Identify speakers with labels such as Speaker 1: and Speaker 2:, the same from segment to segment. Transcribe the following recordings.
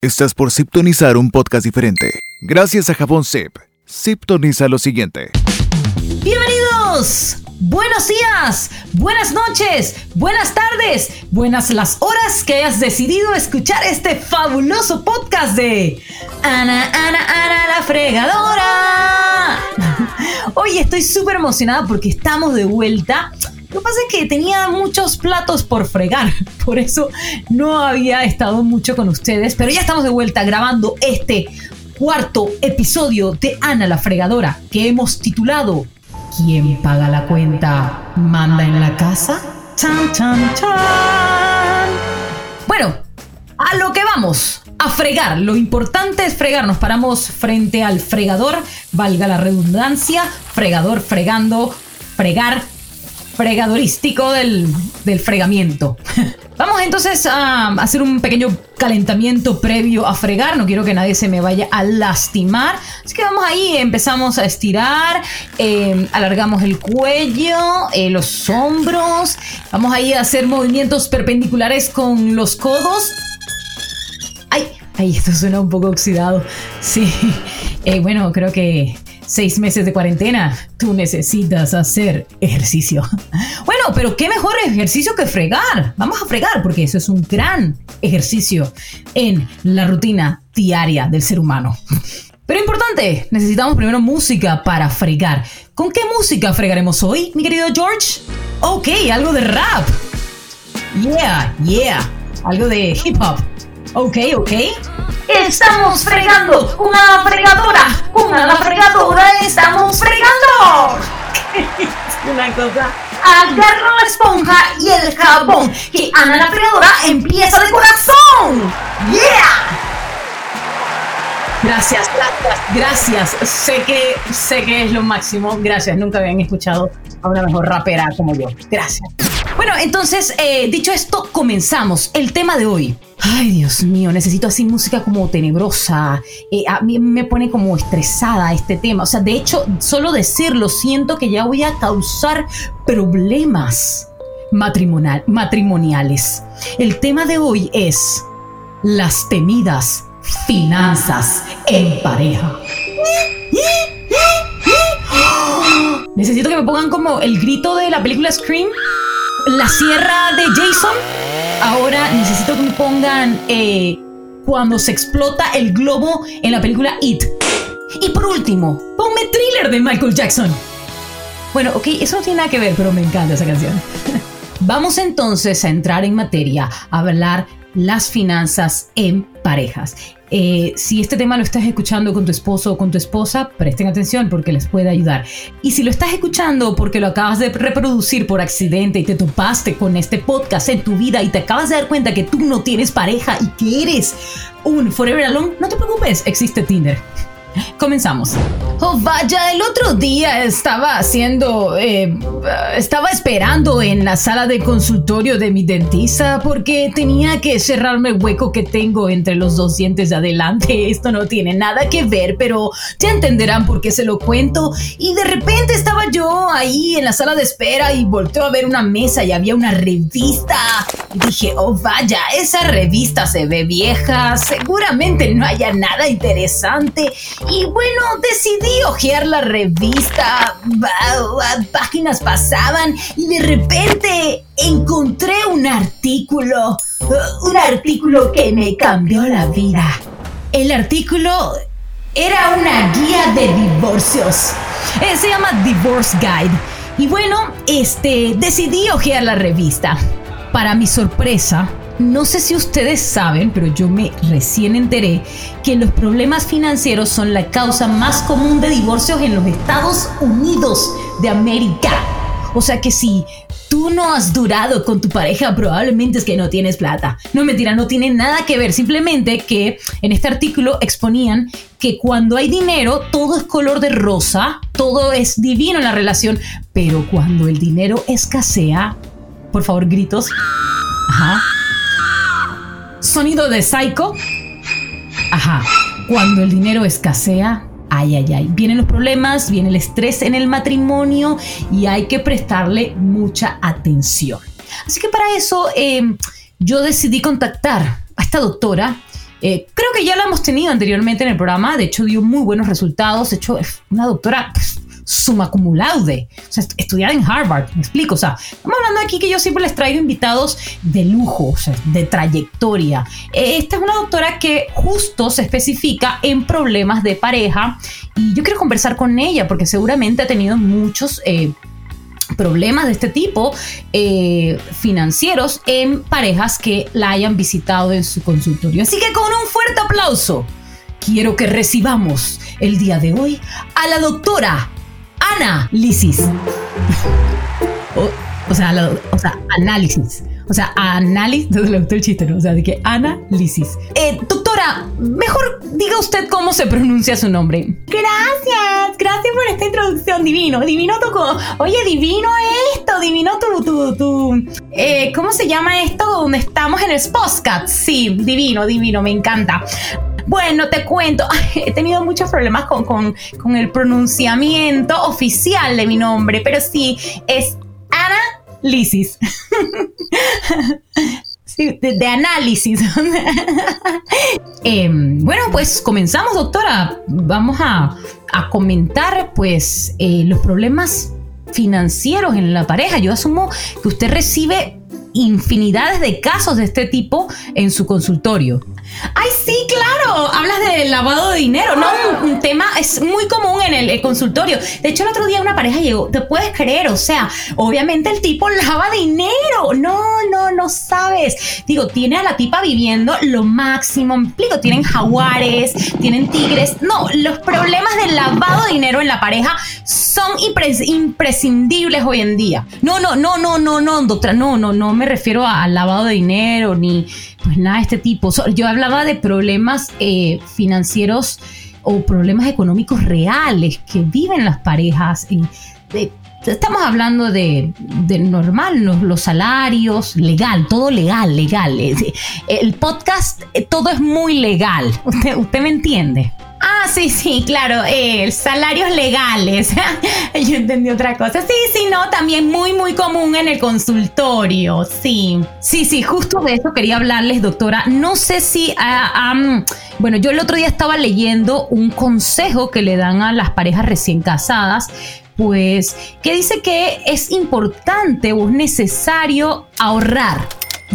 Speaker 1: Estás por sintonizar un podcast diferente. Gracias a Jabón Zip. Sintoniza lo siguiente.
Speaker 2: Bienvenidos. Buenos días, buenas noches, buenas tardes, buenas las horas que hayas decidido escuchar este fabuloso podcast de Ana, Ana, Ana la fregadora. Hoy estoy súper emocionada porque estamos de vuelta lo que pasa es que tenía muchos platos por fregar, por eso no había estado mucho con ustedes, pero ya estamos de vuelta grabando este cuarto episodio de Ana la Fregadora, que hemos titulado ¿Quién paga la cuenta? ¿Manda en la casa? ¡Chan, chan, chan! Bueno, a lo que vamos. A fregar. Lo importante es fregar. Nos paramos frente al fregador, valga la redundancia. Fregador, fregando, fregar, fregadorístico del, del fregamiento. Vamos entonces a hacer un pequeño calentamiento previo a fregar. No quiero que nadie se me vaya a lastimar. Así que vamos ahí, empezamos a estirar, eh, alargamos el cuello, eh, los hombros. Vamos ahí a hacer movimientos perpendiculares con los codos. Ay, ay, esto suena un poco oxidado. Sí, eh, bueno, creo que seis meses de cuarentena, tú necesitas hacer ejercicio. Bueno, pero qué mejor ejercicio que fregar. Vamos a fregar porque eso es un gran ejercicio en la rutina diaria del ser humano. Pero importante, necesitamos primero música para fregar. ¿Con qué música fregaremos hoy, mi querido George? Ok, algo de rap. Yeah, yeah. Algo de hip hop. Ok, ok. Estamos fregando una fregadora, una la fregadora, estamos fregando. una cosa. Agarra la esponja y el jabón, que Ana la fregadora empieza de corazón. Yeah. Gracias, gracias, gracias. Sé que, sé que es lo máximo. Gracias. Nunca habían escuchado a una mejor rapera como yo. Gracias. Bueno, entonces, eh, dicho esto, comenzamos. El tema de hoy. Ay, Dios mío, necesito así música como tenebrosa. Eh, a mí me pone como estresada este tema. O sea, de hecho, solo decirlo, siento que ya voy a causar problemas matrimonial, matrimoniales. El tema de hoy es las temidas finanzas en pareja. Necesito que me pongan como el grito de la película Scream, la sierra de Jason. Ahora necesito que me pongan eh, cuando se explota el globo en la película It. Y por último, ponme thriller de Michael Jackson. Bueno, ok, eso no tiene nada que ver, pero me encanta esa canción. Vamos entonces a entrar en materia, a hablar las finanzas en parejas. Eh, si este tema lo estás escuchando con tu esposo o con tu esposa, presten atención porque les puede ayudar. Y si lo estás escuchando porque lo acabas de reproducir por accidente y te topaste con este podcast en tu vida y te acabas de dar cuenta que tú no tienes pareja y que eres un forever alone, no te preocupes, existe Tinder. Comenzamos. Oh, vaya, el otro día estaba haciendo... Eh, estaba esperando en la sala de consultorio de mi dentista porque tenía que cerrarme el hueco que tengo entre los dos dientes de adelante. Esto no tiene nada que ver, pero ya entenderán por qué se lo cuento. Y de repente estaba yo ahí en la sala de espera y volteó a ver una mesa y había una revista. Dije, oh vaya, esa revista se ve vieja, seguramente no haya nada interesante. Y bueno, decidí hojear la revista. Páginas pasaban y de repente encontré un artículo. Un artículo que me cambió la vida. El artículo era una guía de divorcios. Eh, se llama Divorce Guide. Y bueno, este, decidí hojear la revista. Para mi sorpresa, no sé si ustedes saben, pero yo me recién enteré que los problemas financieros son la causa más común de divorcios en los Estados Unidos de América. O sea que si tú no has durado con tu pareja, probablemente es que no tienes plata. No mentira, no tiene nada que ver. Simplemente que en este artículo exponían que cuando hay dinero, todo es color de rosa, todo es divino en la relación, pero cuando el dinero escasea, por favor, gritos. Ajá Sonido de Psycho. Ajá. Cuando el dinero escasea, ay, ay, ay. Vienen los problemas, viene el estrés en el matrimonio y hay que prestarle mucha atención. Así que para eso em, yo decidí contactar a esta doctora Eh, creo que ya la hemos tenido anteriormente en el programa, de hecho dio muy buenos resultados, de hecho es una doctora suma cum laude, o sea, estudiada en Harvard, me explico, o sea, estamos hablando aquí que yo siempre les traigo invitados de lujo, o sea, de trayectoria. Esta es una doctora que justo se especifica en problemas de pareja y yo quiero conversar con ella porque seguramente ha tenido muchos... Eh, problemas de este tipo eh, financieros en parejas que la hayan visitado en su consultorio. Así que con un fuerte aplauso, quiero que recibamos el día de hoy a la doctora Ana Lisis. o, sea, o sea, análisis. O sea, análisis, no le gustó el chiste, ¿no? O sea, de que análisis. Eh, doctora, mejor diga usted cómo se pronuncia su nombre.
Speaker 3: Gracias, gracias por esta introducción, divino, divino tocó. Oye, divino esto, divino tu, tu, tu. Eh, ¿Cómo se llama esto donde estamos en el podcast? Sí, divino, divino, me encanta. Bueno, te cuento, he tenido muchos problemas con, con, el pronunciamiento oficial de mi nombre, pero sí, es Ana Lisis. De, análisis.
Speaker 2: Em, bueno, pues comenzamos, doctora. Vamos a, comentar, pues, eh, los problemas financieros en la pareja. Yo asumo que usted recibe infinidades de casos de este tipo en su consultorio.
Speaker 3: Ay, sí, claro. Hablas de lavado de dinero, ¿no? Un, tema es muy común en el, consultorio. De hecho, el otro día una pareja llegó, ¿te puedes creer? O sea, obviamente el tipo lava dinero. No, no, no sabes. Digo, tiene a la tipa viviendo lo máximo. Me explico, tienen jaguares, tienen tigres. No, los problemas del lavado de dinero en la pareja son imprescindibles hoy en día. No, no, no, no, no, no, doctora, no, no, no me refiero al lavado de dinero ni pues nada este tipo. Yo hablaba de problemas eh, financieros o problemas económicos reales que viven las parejas. Y estamos hablando de, normal, los, salarios, legal, todo legal, legal. El podcast, eh, todo es muy legal. usted me entiende? Ah, sí, sí, claro, eh, salarios legales. Yo entendí otra cosa. Sí, sí, no, también muy, muy común en el consultorio, sí.
Speaker 2: Sí, sí, justo de eso quería hablarles, doctora. No sé si, ah, bueno, yo el otro día estaba leyendo un consejo que le dan a las parejas recién casadas, pues, que dice que es importante o es necesario ahorrar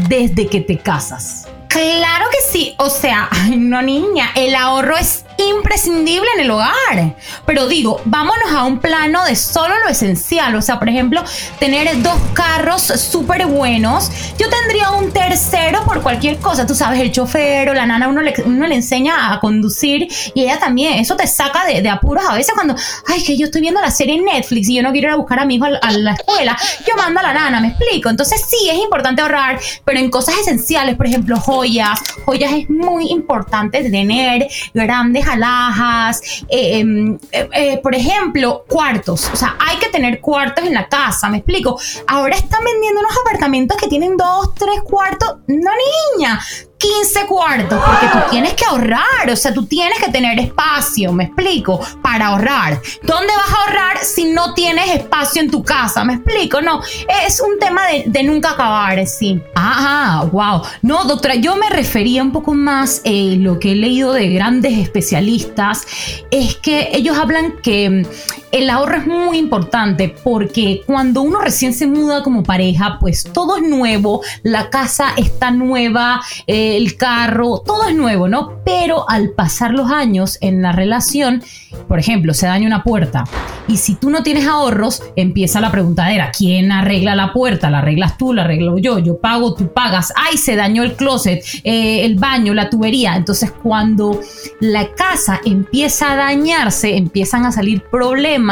Speaker 2: desde que te casas.
Speaker 3: Claro que sí, o sea, ay, no niña, el ahorro es imprescindible en el hogar. Pero digo, vámonos a un plano de solo lo esencial. O sea, por ejemplo, tener dos carros súper buenos. Yo tendría un tercero por cualquier cosa. Tú sabes, el chofer o la nana, uno le, uno le enseña a conducir y ella también. Eso te saca de, apuros a veces cuando, ay, que yo estoy viendo la serie en Netflix y yo no quiero ir a buscar a mi hijo a la escuela. Yo mando a la nana, me explico. Entonces sí, es importante ahorrar, pero en cosas esenciales, por ejemplo, joyas. Joyas es muy importante tener grandes alhajas, eh, em, eh, eh, por ejemplo, cuartos. O sea, hay que tener cuartos en la casa, me explico. Ahora están vendiendo unos apartamentos que tienen dos, tres cuartos. No, niña, 15 cuartos, porque tú tienes que ahorrar, o sea, tú tienes que tener espacio, me explico, para ahorrar. ¿Dónde vas a ahorrar si no tienes espacio en tu casa? ¿Me explico? No, es un tema de, nunca acabar, sí.
Speaker 2: Ah, wow. No, doctora, yo me refería un poco más, eh, lo que he leído de grandes especialistas, es que ellos hablan que el ahorro es muy importante porque cuando uno recién se muda como pareja, pues todo es nuevo, la casa está nueva, el carro, todo es nuevo, ¿no? Pero al pasar los años en la relación, por ejemplo, se daña una puerta y si tú no tienes ahorros, empieza la preguntadera, ¿quién arregla la puerta? ¿La arreglas tú? ¿La arreglo yo? Yo pago, tú pagas. ¡Ay, se dañó el closet, eh, el baño, la tubería! Entonces cuando la casa empieza a dañarse, empiezan a salir problemas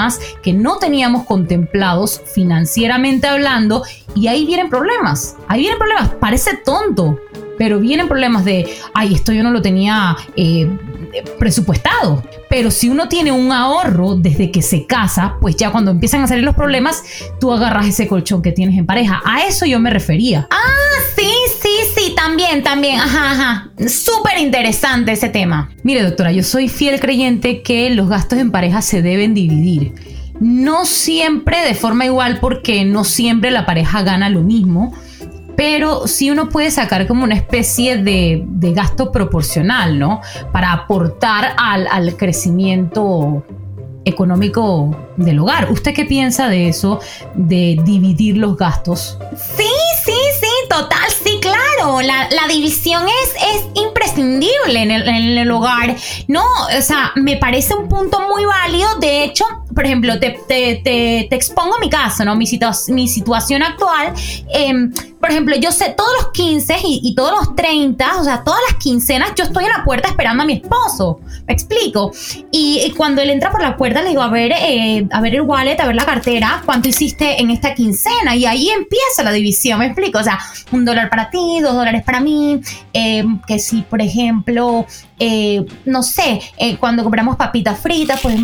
Speaker 2: que no teníamos contemplados financieramente hablando y ahí vienen problemas, ahí vienen problemas, parece tonto, pero vienen problemas de, ay, esto yo no lo tenía eh, presupuestado. Pero si uno tiene un ahorro desde que se casa, pues ya cuando empiezan a salir los problemas, tú agarras ese colchón que tienes en pareja. A eso yo me refería.
Speaker 3: Ah, sí, sí, sí, también, también. Ajá, ajá. Súper interesante ese tema.
Speaker 2: Mire, doctora, yo soy fiel creyente que los gastos en pareja se deben dividir. No siempre de forma igual porque no siempre la pareja gana lo mismo pero sí uno puede sacar como una especie de, gasto proporcional, ¿no? Para aportar al, al crecimiento económico del hogar. ¿Usted qué piensa de eso, de dividir los gastos?
Speaker 3: Sí, sí, sí, total, La, división es, es imprescindible en el, en el, hogar. No, o sea, me parece un punto muy válido. De hecho, por ejemplo, te, te, te, expongo mi caso, ¿no? Mi, mi situación actual. Em, por ejemplo, yo sé todos los 15 y, todos los 30, o sea, todas las quincenas, yo estoy en la puerta esperando a mi esposo. ¿Me explico? Y, cuando él entra por la puerta, le digo, a ver, eh, a ver el wallet, a ver la cartera, ¿cuánto hiciste en esta quincena? Y ahí empieza la división, ¿me explico? O sea, un dólar para ti, dos dólares para mí. Em, que si, por ejemplo, eh, no sé, eh, cuando compramos papitas fritas, pues,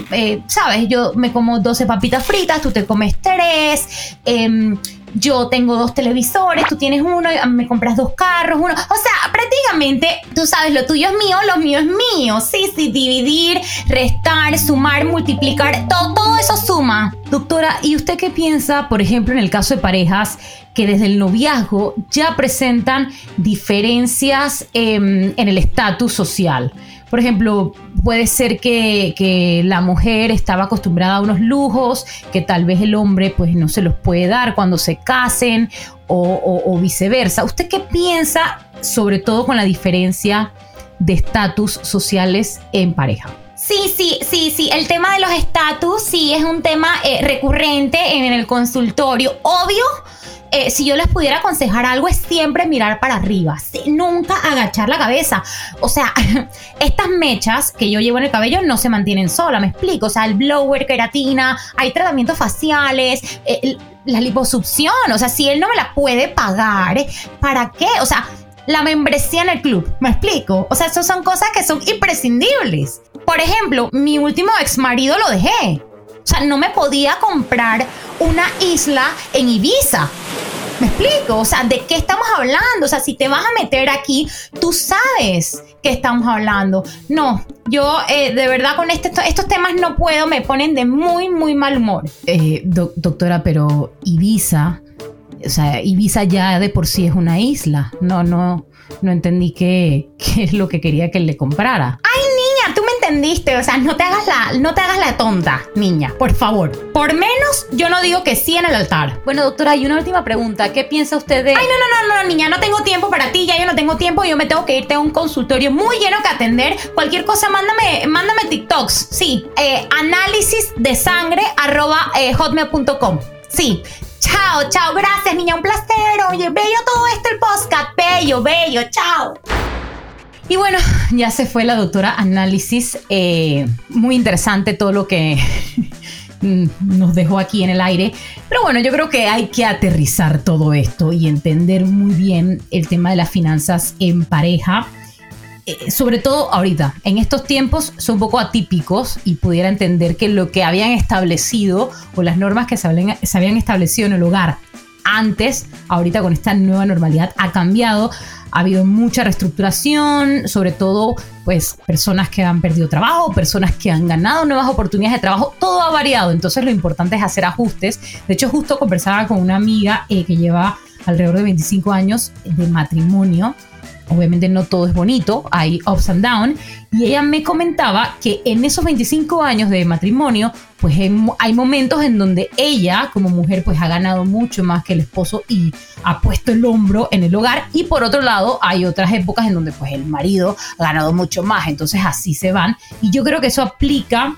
Speaker 3: ¿sabes? Yo me como 12 papitas fritas, tú te comes tres. Em, yo tengo dos televisores, tú tienes uno, me compras dos carros, uno. O sea, prácticamente tú sabes, lo tuyo es mío, lo mío es mío. Sí, sí, dividir, restar, sumar, multiplicar, todo, todo eso suma.
Speaker 2: Doctora, ¿y usted qué piensa, por ejemplo, en el caso de parejas que desde el noviazgo ya presentan diferencias em, en el estatus social? Por ejemplo, puede ser que, la mujer estaba acostumbrada a unos lujos que tal vez el hombre pues no se los puede dar cuando se casen o, viceversa. ¿Usted qué piensa sobre todo con la diferencia de estatus sociales en pareja?
Speaker 3: Sí, sí, sí, sí. El tema de los estatus sí es un tema eh, recurrente en el consultorio. Obvio eh, si yo les pudiera aconsejar algo es siempre mirar para arriba, nunca agachar la cabeza. O sea, estas mechas que yo llevo en el cabello no se mantienen solas, me explico. O sea, el blower, queratina, hay tratamientos faciales, eh, la liposucción. O sea, si él no me la puede pagar, ¿para qué? O sea, la membresía en el club, me explico. O sea, esas son cosas que son imprescindibles. Por ejemplo, mi último ex marido lo dejé. O sea, no me podía comprar una isla en Ibiza ¿Me explico? O sea, ¿de qué estamos hablando? O sea, si te vas a meter aquí, tú sabes que estamos hablando. No, yo eh, de verdad con este, estos temas no puedo, me ponen de muy, muy mal humor.
Speaker 2: Eh, doctora, pero Ibiza, o sea, Ibiza ya de por sí es una isla. No, no, no entendí qué, qué es lo que quería que le comprara.
Speaker 3: ¡Ay, niña! Tú me entendiste. O sea, no te hagas la, no te hagas la tonta, niña. Por favor. Por menos, yo no digo que sí en el altar.
Speaker 2: Bueno, doctora, y una última pregunta. ¿Qué piensa usted de.?
Speaker 3: Ay, no, no, no, no, niña. No tengo tiempo para ti. Ya yo no tengo tiempo. Yo me tengo que irte a un consultorio muy lleno que atender. Cualquier cosa, mándame, mándame TikToks. Sí. Eh, análisis de sangre arroba eh, hotmail.com. Sí, Chao, chao, gracias niña, un placer. Oye, bello todo esto el podcast, bello, bello, chao.
Speaker 2: Y bueno, ya se fue la doctora Análisis. Eh, muy interesante todo lo que nos dejó aquí en el aire. Pero bueno, yo creo que hay que aterrizar todo esto y entender muy bien el tema de las finanzas en pareja eh, sobre todo ahorita, en estos tiempos son un poco atípicos y pudiera entender que lo que habían establecido o las normas que se se habían establecido en el hogar antes, ahorita con esta nueva normalidad ha cambiado, ha habido mucha reestructuración, sobre todo pues personas que han perdido trabajo, personas que han ganado nuevas oportunidades de trabajo, todo ha variado, entonces lo importante es hacer ajustes. De hecho, justo conversaba con una amiga eh, que lleva alrededor de 25 años de matrimonio obviamente no todo es bonito, hay ups and downs, y ella me comentaba que en esos 25 años de matrimonio, pues hay momentos en donde ella como mujer pues ha ganado mucho más que el esposo y ha puesto el hombro en el hogar, y por otro lado hay otras épocas en donde pues el marido ha ganado mucho más, entonces así se van, y yo creo que eso aplica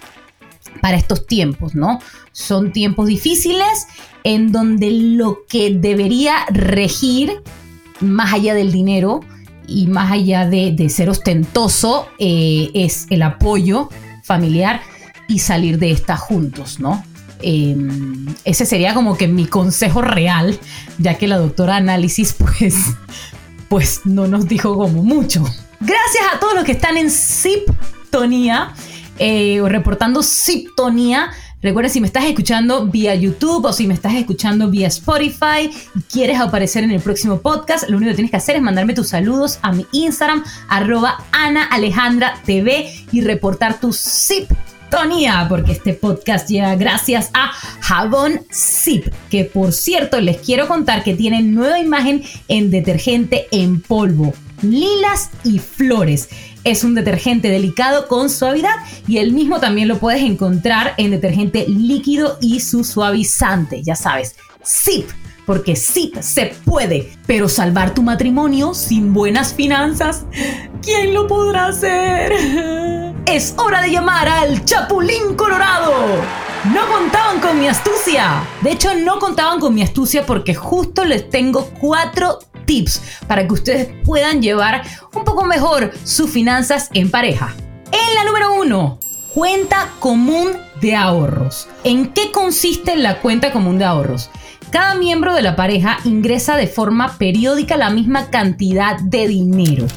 Speaker 2: para estos tiempos, ¿no? Son tiempos difíciles en donde lo que debería regir más allá del dinero, y más allá de, ser ostentoso, eh, es el apoyo familiar y salir de esta juntos, ¿no? Em, ese sería como que mi consejo real, ya que la doctora Análisis, pues, pues no nos dijo como mucho. Gracias a todos los que están en Ziptonía, eh, reportando Ziptonía Recuerda si me estás escuchando vía YouTube o si me estás escuchando vía Spotify y quieres aparecer en el próximo podcast, lo único que tienes que hacer es mandarme tus saludos a mi Instagram, arroba Ana Alejandra y reportar tu zip sintonía, porque este podcast llega gracias a Jabón Zip, que por cierto les quiero contar que tiene nueva imagen en detergente en polvo, lilas y flores. Es un detergente delicado con suavidad y el mismo también lo puedes encontrar en detergente líquido y su suavizante, ya sabes, Zip porque sí se puede, pero salvar tu matrimonio sin buenas finanzas, ¿quién lo podrá hacer? Es hora de llamar al Chapulín Colorado. No contaban con mi astucia. De hecho, no contaban con mi astucia porque justo les tengo cuatro tips para que ustedes puedan llevar un poco mejor sus finanzas en pareja. En la número uno, cuenta común de ahorros. ¿En qué consiste la cuenta común de ahorros? Cada miembro de la pareja ingresa de forma periódica la misma cantidad de dinero.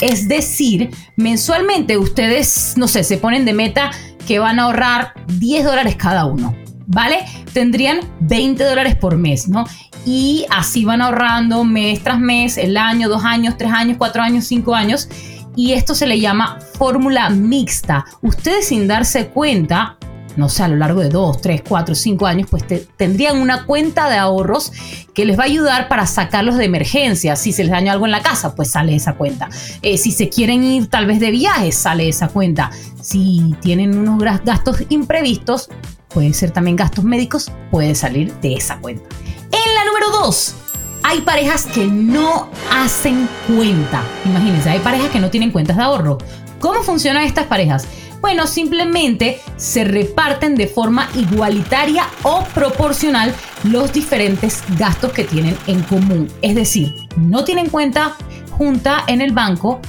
Speaker 2: Es decir, mensualmente ustedes, no sé, se ponen de meta que van a ahorrar 10 dólares cada uno. ¿Vale? Tendrían 20 dólares por mes, ¿no? Y así van ahorrando mes tras mes, el año, dos años, tres años, cuatro años, cinco años. Y esto se le llama fórmula mixta. Ustedes sin darse cuenta no sé, a lo largo de dos, tres, cuatro, cinco años, pues tendrían una cuenta de ahorros que les va a ayudar para sacarlos de emergencia. Si se les dañó algo en la casa, pues sale esa cuenta. Eh, si se quieren ir tal vez de viajes, sale esa cuenta. Si tienen unos gastos imprevistos, puede ser también gastos médicos, puede salir de esa cuenta. En la número dos, hay parejas que no hacen cuenta. Imagínense, hay parejas que no tienen cuentas de ahorro. ¿Cómo funcionan estas parejas? Bueno, simplemente se reparten de forma igualitaria o proporcional los diferentes gastos que tienen en común. Es decir, no tienen cuenta junta en el banco,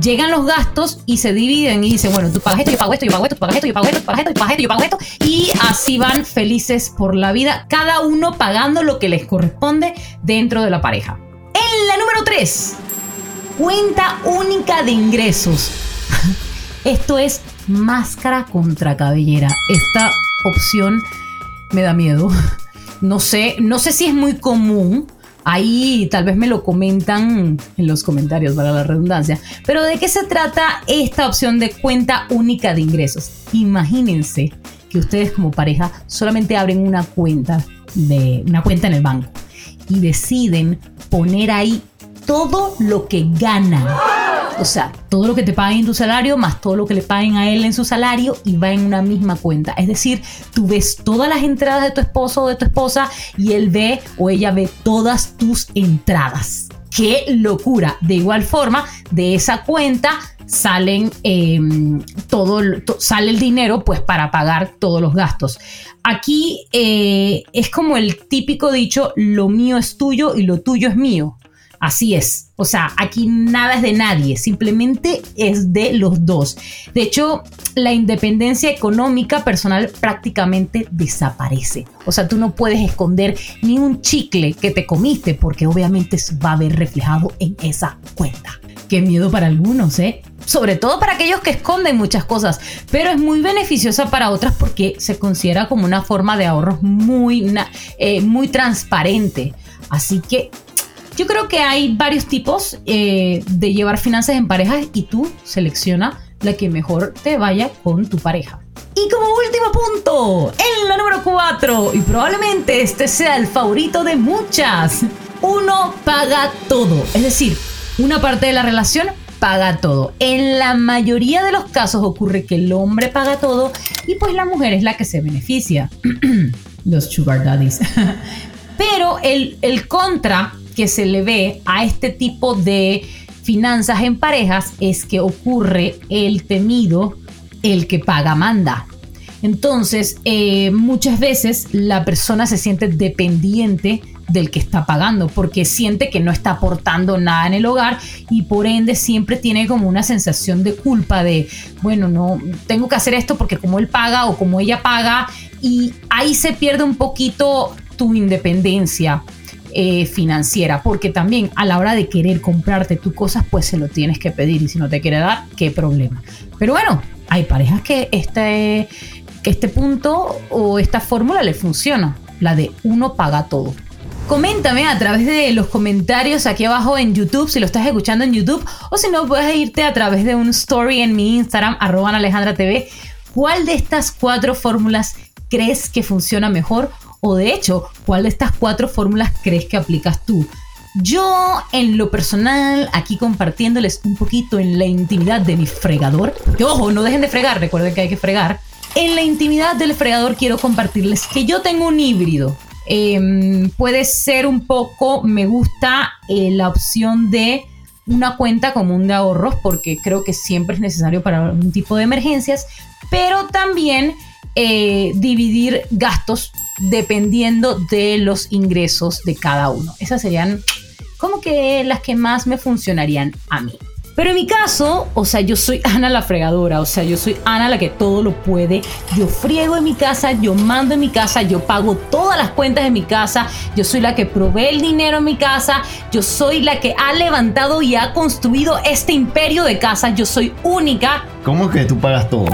Speaker 2: llegan los gastos y se dividen y dicen, bueno, tú pagas esto, yo pago esto, yo pago esto, tú pagas esto, yo pago esto, tú pagas yo pago esto, yo pago esto. Y así van felices por la vida, cada uno pagando lo que les corresponde dentro de la pareja. En la número 3, cuenta única de ingresos. Esto es máscara contra cabellera. Esta opción me da miedo. No sé, no sé si es muy común. Ahí tal vez me lo comentan en los comentarios, para la redundancia. Pero ¿de qué se trata esta opción de cuenta única de ingresos? Imagínense que ustedes como pareja solamente abren una cuenta de una cuenta en el banco y deciden poner ahí todo lo que ganan o sea, todo lo que te paguen en tu salario más todo lo que le paguen a él en su salario y va en una misma cuenta. Es decir, tú ves todas las entradas de tu esposo o de tu esposa y él ve o ella ve todas tus entradas. ¡Qué locura! De igual forma, de esa cuenta salen em, todo, sale el dinero pues para pagar todos los gastos. Aquí eh, es como el típico dicho, lo mío es tuyo y lo tuyo es mío. Así es. O sea, aquí nada es de nadie, simplemente es de los dos. De hecho, la independencia económica personal prácticamente desaparece. O sea, tú no puedes esconder ni un chicle que te comiste porque obviamente va a ver reflejado en esa cuenta. Qué miedo para algunos, ¿eh? Sobre todo para aquellos que esconden muchas cosas, pero es muy beneficiosa para otras porque se considera como una forma de ahorro muy, eh, muy transparente. Así que yo creo que hay varios tipos eh, de llevar finanzas en pareja y tú selecciona la que mejor te vaya con tu pareja. Y como último punto, en la número 4, y probablemente este sea el favorito de muchas, uno paga todo. Es decir, una parte de la relación paga todo. En la mayoría de los casos ocurre que el hombre paga todo y pues la mujer es la que se beneficia. los sugar daddies. Pero el, el contra que se le ve a este tipo de finanzas en parejas es que ocurre el temido, el que paga manda. Entonces, eh, muchas veces la persona se siente dependiente del que está pagando porque siente que no está aportando nada en el hogar y por ende siempre tiene como una sensación de culpa de, bueno, no, tengo que hacer esto porque como él paga o como ella paga y ahí se pierde un poquito tu independencia eh, financiera, porque también a la hora de querer comprarte tus cosas, pues se lo tienes que pedir y si no te quiere dar, qué problema. Pero bueno, hay parejas que este, que este punto o esta fórmula le funciona, la de uno paga todo. Coméntame a través de los comentarios aquí abajo en YouTube, si lo estás escuchando en YouTube, o si no, puedes irte a través de un story en mi Instagram, arroba Alejandra ¿cuál de estas cuatro fórmulas crees que funciona mejor? O de hecho, ¿cuál de estas cuatro fórmulas crees que aplicas tú? Yo, en lo personal, aquí compartiéndoles un poquito en la intimidad de mi fregador, que ojo, no dejen de fregar, recuerden que hay que fregar. En la intimidad del fregador quiero compartirles que yo tengo un híbrido. Em, puede ser un poco, me gusta eh, la opción de una cuenta común de ahorros porque creo que siempre es necesario para algún tipo de emergencias, pero también eh, dividir gastos dependiendo de los ingresos de cada uno. Esas serían como que las que más me funcionarían a mí. Pero en mi caso, o sea, yo soy Ana la fregadora, o sea, yo soy Ana la que todo lo puede. Yo friego en mi casa, yo mando en mi casa, yo pago todas las cuentas de mi casa, yo soy la que provee el dinero en mi casa, yo soy la que ha levantado y ha construido este imperio de casa, yo soy única.
Speaker 4: ¿Cómo que tú pagas todo?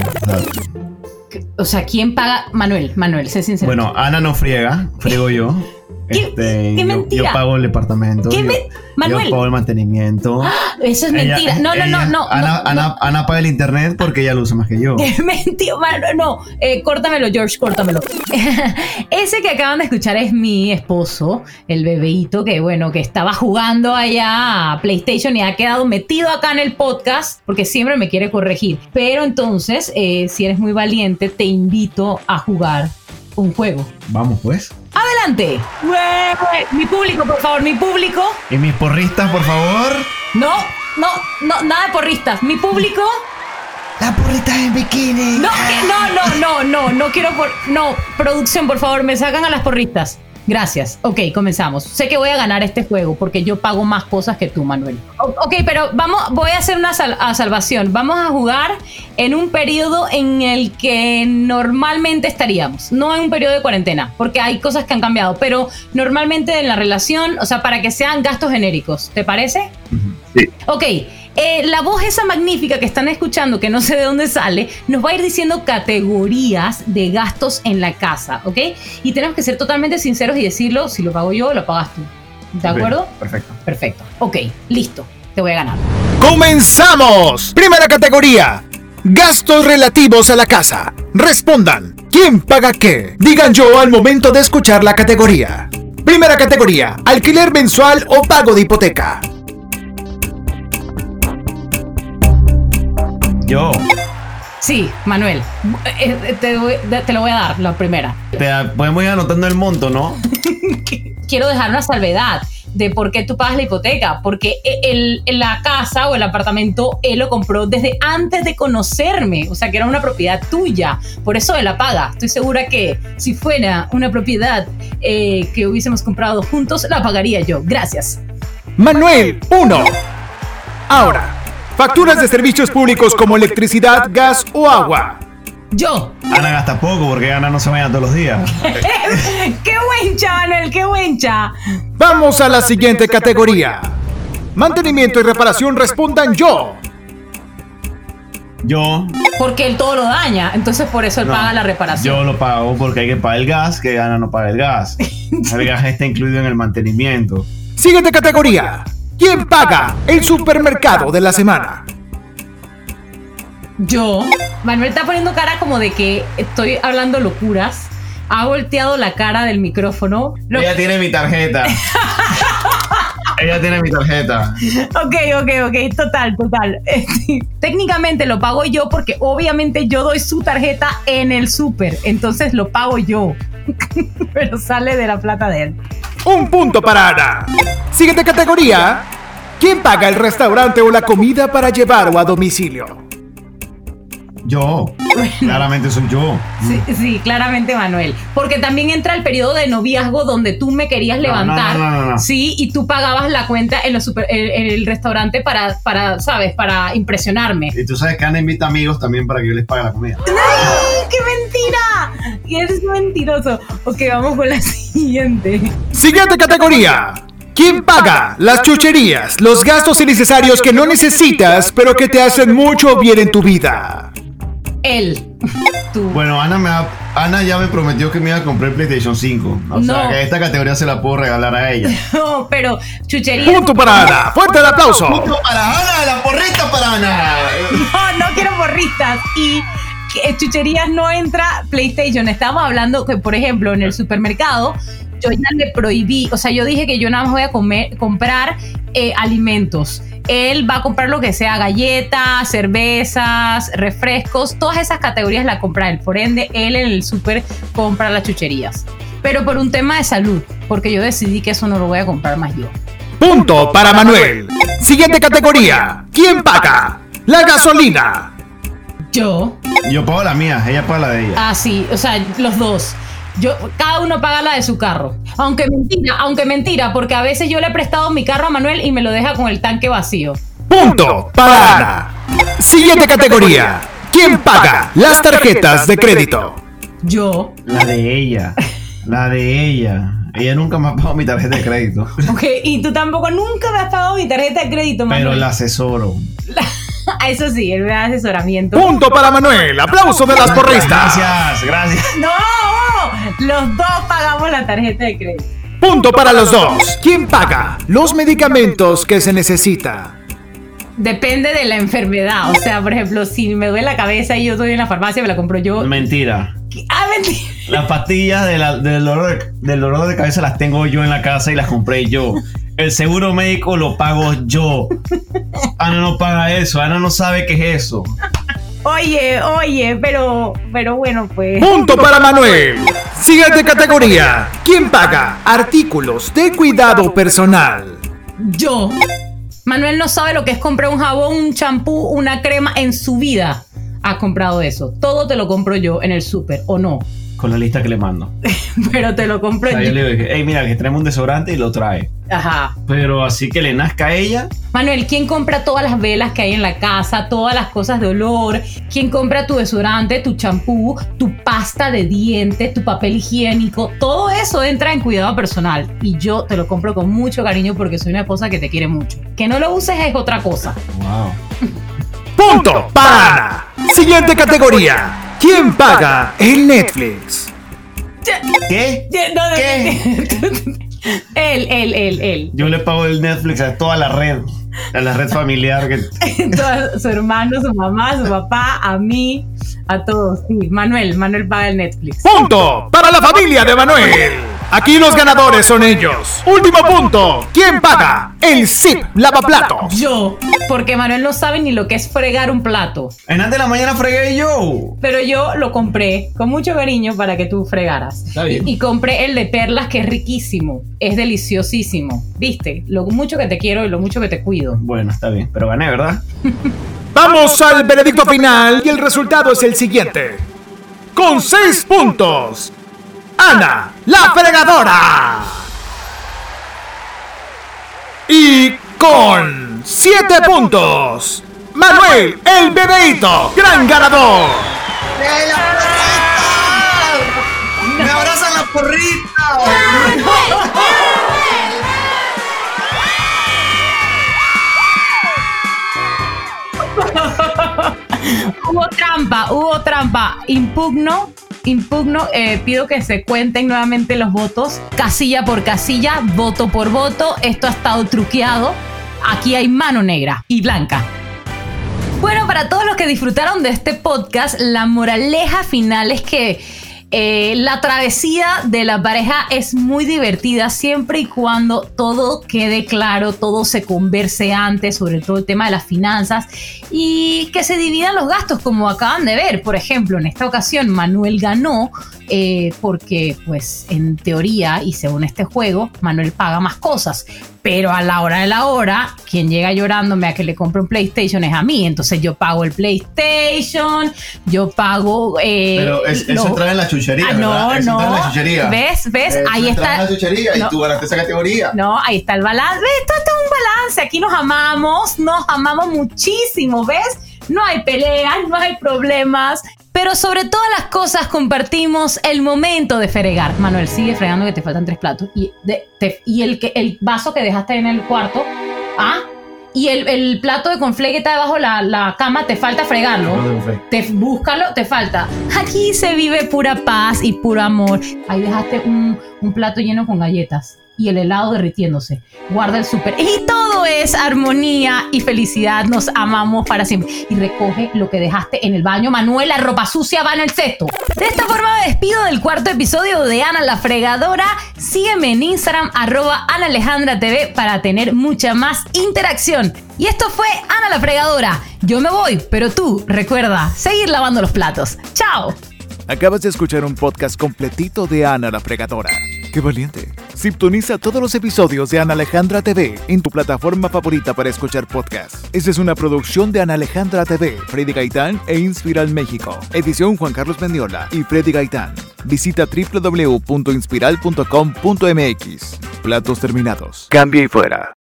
Speaker 2: ¿Quién paga? Manuel, Manuel, sé sincero.
Speaker 4: Bueno, Ana no friega, friego yo.
Speaker 2: ¿Qué,
Speaker 4: Este,
Speaker 2: qué
Speaker 4: yo-
Speaker 2: mentira?
Speaker 4: Yo, pago el departamento.
Speaker 2: ¿Qué
Speaker 4: yo,
Speaker 2: Manuel.
Speaker 4: pago el mantenimiento.
Speaker 2: Eso es
Speaker 4: Ella-
Speaker 2: mentira. No, no,
Speaker 4: ella-
Speaker 2: no, no.
Speaker 4: Ana,
Speaker 2: no,
Speaker 4: Ana- Ana paga el internet porque ella lo usa más que yo.
Speaker 2: Qué mentira, mano, no, eh, córtamelo, George, córtamelo. Ese que acaban de escuchar es mi esposo, el bebeíto que, bueno, que estaba jugando allá a PlayStation y ha quedado metido acá en el podcast porque siempre me quiere corregir. Pero entonces, eh, si eres muy valiente, te invito a jugar un juego.
Speaker 4: Vamos pues.
Speaker 2: Adelante. Mi público, por favor, mi público.
Speaker 4: Y mis porristas, por favor.
Speaker 2: No, no, no, nada de porristas. Mi público.
Speaker 4: La porrita en bikini.
Speaker 2: No, que- no, no, no, no, no quiero por. No, producción, por favor, me sacan a las porristas. Gracias. Ok, comenzamos. Sé que voy a ganar este juego porque yo pago más cosas que tú, Manuel. Ok, pero vamos, voy a hacer una sal- a salvación. Vamos a jugar en un periodo en el que normalmente estaríamos. No en un periodo de cuarentena, porque hay cosas que han cambiado, pero normalmente en la relación, o sea, para que sean gastos genéricos. ¿Te parece?
Speaker 4: Sí.
Speaker 2: Ok, eh, la voz esa magnífica que están escuchando, que no sé de dónde sale, nos va a ir diciendo categorías de gastos en la casa, ¿ok? Y tenemos que ser totalmente sinceros y decirlo, si lo pago yo lo pagas tú. ¿De acuerdo?
Speaker 4: Perfecto.
Speaker 2: Perfecto. Ok, listo. Te voy a ganar.
Speaker 1: ¡Comenzamos! Primera categoría. Gastos relativos a la casa. Respondan. ¿Quién paga qué? Digan yo al momento de escuchar la categoría. Primera categoría. Alquiler mensual o pago de hipoteca.
Speaker 4: Yo.
Speaker 2: Sí, Manuel. eh, eh, Te, lo voy a dar, la primera.
Speaker 4: Te podemos ir anotando el monto, ¿no?
Speaker 2: quiero dejar una salvedad de por qué tú pagas la hipoteca, porque el, el- la casa o el apartamento él lo compró desde antes de conocerme, o sea que era una propiedad tuya, por eso él la paga. Estoy segura que si fuera una propiedad eh, que hubiésemos comprado juntos, la pagaría yo. Gracias.
Speaker 1: Manuel, 1. Ahora, facturas de servicios públicos como electricidad, gas o agua.
Speaker 2: Yo.
Speaker 4: Ana gasta poco porque Ana no se baña todos los días.
Speaker 2: ¡Qué buencha, Manuel! ¡Qué buencha!
Speaker 1: Vamos a la siguiente categoría. Mantenimiento y reparación respondan yo.
Speaker 4: Yo.
Speaker 2: Porque él todo lo daña, entonces por eso él
Speaker 4: no,
Speaker 2: paga la reparación.
Speaker 4: Yo lo pago porque hay que pagar el gas, que Ana no paga el gas. El gas está incluido en el mantenimiento.
Speaker 1: Siguiente categoría. ¿Quién paga el supermercado de la semana?
Speaker 2: Yo. Manuel está poniendo cara como de que estoy hablando locuras. Ha volteado la cara del micrófono. Lo-
Speaker 4: Ella tiene mi tarjeta. Ella tiene mi tarjeta.
Speaker 2: Ok, ok, ok, total, total. Técnicamente lo pago yo porque obviamente yo doy su tarjeta en el súper, entonces lo pago yo. Pero sale de la plata de él.
Speaker 1: Un punto para Ana. Siguiente categoría. ¿Quién paga el restaurante o la comida para llevar o a domicilio?
Speaker 4: Yo. Claramente soy yo.
Speaker 2: Sí, sí, claramente Manuel. Porque también entra el periodo de noviazgo donde tú me querías
Speaker 4: No,
Speaker 2: levantar.
Speaker 4: no, no, no, no.
Speaker 2: Sí, y tú pagabas la cuenta en, los super- el restaurante para, para, ¿sabes? Para impresionarme.
Speaker 4: Y tú sabes que Ana invita amigos también para que yo les pague la comida.
Speaker 2: ¡Ay, qué mentira! Y eres mentiroso. Ok, vamos con la siguiente.
Speaker 1: Siguiente categoría. ¿Quién paga las chucherías, los gastos innecesarios que no necesitas, pero que te hacen mucho bien en tu vida?
Speaker 2: Él. Tú.
Speaker 4: Bueno, Ana, me ha- Ana ya me prometió que me iba a comprar el PlayStation 5. O sea, que esta categoría se la puedo regalar a ella.
Speaker 2: No, pero chuchería.
Speaker 1: Punto para Ana. Fuerte el aplauso.
Speaker 4: ¡Punto para Ana! ¡La porrita para Ana!
Speaker 2: No, no quiero porristas. Y que chucherías no entra PlayStation. Estamos hablando que, por ejemplo, en el supermercado, yo ya le prohibí, o sea, yo dije que yo nada más voy a comer, comprar eh, alimentos. Él va a comprar lo que sea, galletas, cervezas, refrescos, todas esas categorías la compra él. Por ende, él en el super compra las chucherías. Pero por un tema de salud, porque yo decidí que eso no lo voy a comprar más yo.
Speaker 1: Punto para Manuel. Siguiente categoría. ¿Quién paga? La gasolina.
Speaker 2: Yo.
Speaker 4: Yo pago la mía, ella paga la de ella.
Speaker 2: Ah, sí, o sea, los dos. Yo, cada uno paga la de su carro. Aunque mentira, aunque mentira, porque a veces yo le he prestado mi carro a Manuel y me lo deja con el tanque vacío.
Speaker 1: Punto para Ana. Siguiente categoría. ¿Quién paga las tarjetas de crédito?
Speaker 2: Yo.
Speaker 4: La de ella. La de ella. Ella nunca me ha pagado mi tarjeta de crédito.
Speaker 2: Ok, y tú tampoco nunca me has pagado mi tarjeta de crédito, Manuel.
Speaker 4: Pero la asesoro.
Speaker 2: Eso sí, da asesoramiento.
Speaker 1: Punto para Manuel. Aplauso de las porristas.
Speaker 4: Gracias, gracias.
Speaker 2: ¡No! Los dos pagamos la tarjeta de crédito.
Speaker 1: Punto para los dos. ¿Quién paga los medicamentos que se necesita?
Speaker 2: Depende de la enfermedad. O sea, por ejemplo, si me duele la cabeza y yo estoy en la farmacia, me la compro yo.
Speaker 4: Mentira.
Speaker 2: Ah, mentira.
Speaker 4: Las pastillas de la- del, dolor de, del dolor de cabeza las tengo yo en la casa y las compré yo. El seguro médico lo pago yo. Ana no paga eso. Ana no sabe qué es eso.
Speaker 2: Oye, oye, pero, pero bueno, pues.
Speaker 1: Punto para Manuel. Siguiente categoría. ¿Quién paga artículos de cuidado personal?
Speaker 2: Yo. Manuel no sabe lo que es comprar un jabón, un champú, una crema en su vida. Ha comprado eso. Todo te lo compro yo en el súper, ¿o no?
Speaker 4: Con la lista que le mando.
Speaker 2: Pero te lo compro
Speaker 4: O sea, yo le dije, hey, mira, que traemos un desodorante y lo trae.
Speaker 2: Ajá.
Speaker 4: Pero así que le nazca a ella,
Speaker 2: Manuel, ¿quién compra todas las velas que hay en la casa, todas las cosas de olor? ¿Quién compra tu desodorante, tu champú, tu pasta de dientes, tu papel higiénico? Todo eso entra en cuidado personal y yo te lo compro con mucho cariño porque soy una esposa que te quiere mucho. Que no lo uses es otra cosa.
Speaker 4: wow.
Speaker 1: Punto para. Siguiente categoría. ¿Quién paga el Netflix?
Speaker 4: ¿Qué?
Speaker 2: No, no,
Speaker 4: ¿Qué?
Speaker 2: Él, él, él, él.
Speaker 4: Yo le pago el Netflix a toda la red, a la red familiar. Que...
Speaker 2: Su hermano, su mamá, su papá, a mí, a todos. Sí, Manuel, Manuel paga el Netflix.
Speaker 1: Punto para la familia de Manuel. Aquí los ganadores son ellos. Último punto. ¿Quién paga el zip lavaplatos?
Speaker 2: Yo, porque Manuel no sabe ni lo que es fregar un plato.
Speaker 4: En antes de la mañana fregué yo.
Speaker 2: Pero yo lo compré con mucho cariño para que tú fregaras.
Speaker 4: Está bien.
Speaker 2: Y, y compré el de perlas que es riquísimo. Es deliciosísimo. ¿Viste? Lo mucho que te quiero y lo mucho que te cuido.
Speaker 4: Bueno, está bien, pero gané, ¿verdad?
Speaker 1: Vamos al veredicto final y el resultado es el siguiente. Con seis puntos. Ana, la fregadora. Y con siete puntos. Manuel, el bebeito, gran ganador.
Speaker 4: ¡Me abrazan la porrita!
Speaker 2: Hubo trampa, hubo trampa. Impugno, impugno. eh, pido que se cuenten nuevamente los votos, casilla por casilla, voto por voto. Esto ha estado truqueado. Aquí hay mano negra y blanca. Bueno, para todos los que disfrutaron de este podcast, la moraleja final es que eh, la travesía de la pareja es muy divertida siempre y cuando todo quede claro, todo se converse antes, sobre todo el tema de las finanzas y que se dividan los gastos como acaban de ver. Por ejemplo, en esta ocasión Manuel ganó eh, porque pues en teoría y según este juego Manuel paga más cosas. Pero a la hora de la hora, quien llega llorándome a que le compre un PlayStation es a mí. Entonces yo pago el PlayStation, yo pago... eh,
Speaker 5: Pero es- eso
Speaker 2: los-
Speaker 5: entra en la chuchería,
Speaker 2: Ah,
Speaker 5: ¿verdad?
Speaker 2: no,
Speaker 5: Eso
Speaker 2: no.
Speaker 5: entra en la chuchería.
Speaker 2: ¿Ves? ¿Ves?
Speaker 5: Eso
Speaker 2: Ahí está.
Speaker 5: en la chuchería
Speaker 2: No.
Speaker 5: y tú ganaste esa categoría.
Speaker 2: No, ahí está el balance. ¿Ves? Esto, esto es un balance. Aquí nos amamos, nos amamos muchísimo, ¿ves? No hay peleas, no hay problemas. Pero sobre todas las cosas compartimos el momento de fregar. Manuel, sigue fregando que te faltan tres platos. Y, de- te- y el, que, el vaso que dejaste en el cuarto. ¿Ah? Y el, el plato de conflé que está debajo de la, la cama, te falta fregarlo.
Speaker 5: No
Speaker 2: te búscalo, te falta. Aquí se vive pura paz y puro amor. Ahí dejaste un, un plato lleno con galletas. Y el helado derritiéndose. Guarda el súper. Y todo es armonía y felicidad. Nos amamos para siempre. Y recoge lo que dejaste en el baño. Manuel, la ropa sucia va en el cesto. De esta forma me despido del cuarto episodio de Ana la Fregadora. Sígueme en Instagram, arroba Ana Alejandra TV para tener mucha más interacción. Y esto fue Ana la Fregadora. Yo me voy, pero tú recuerda seguir lavando los platos. ¡Chao!
Speaker 1: Acabas de escuchar un podcast completito de Ana la Fregadora. ¡Qué valiente! Sintoniza todos los episodios de Ana Alejandra TV en tu plataforma favorita para escuchar podcasts. Esta es una producción de Ana Alejandra TV, Freddy Gaitán e Inspiral México. Edición Juan Carlos Mendiola y Freddy Gaitán. Visita www.inspiral.com.mx. Platos terminados. Cambia y fuera.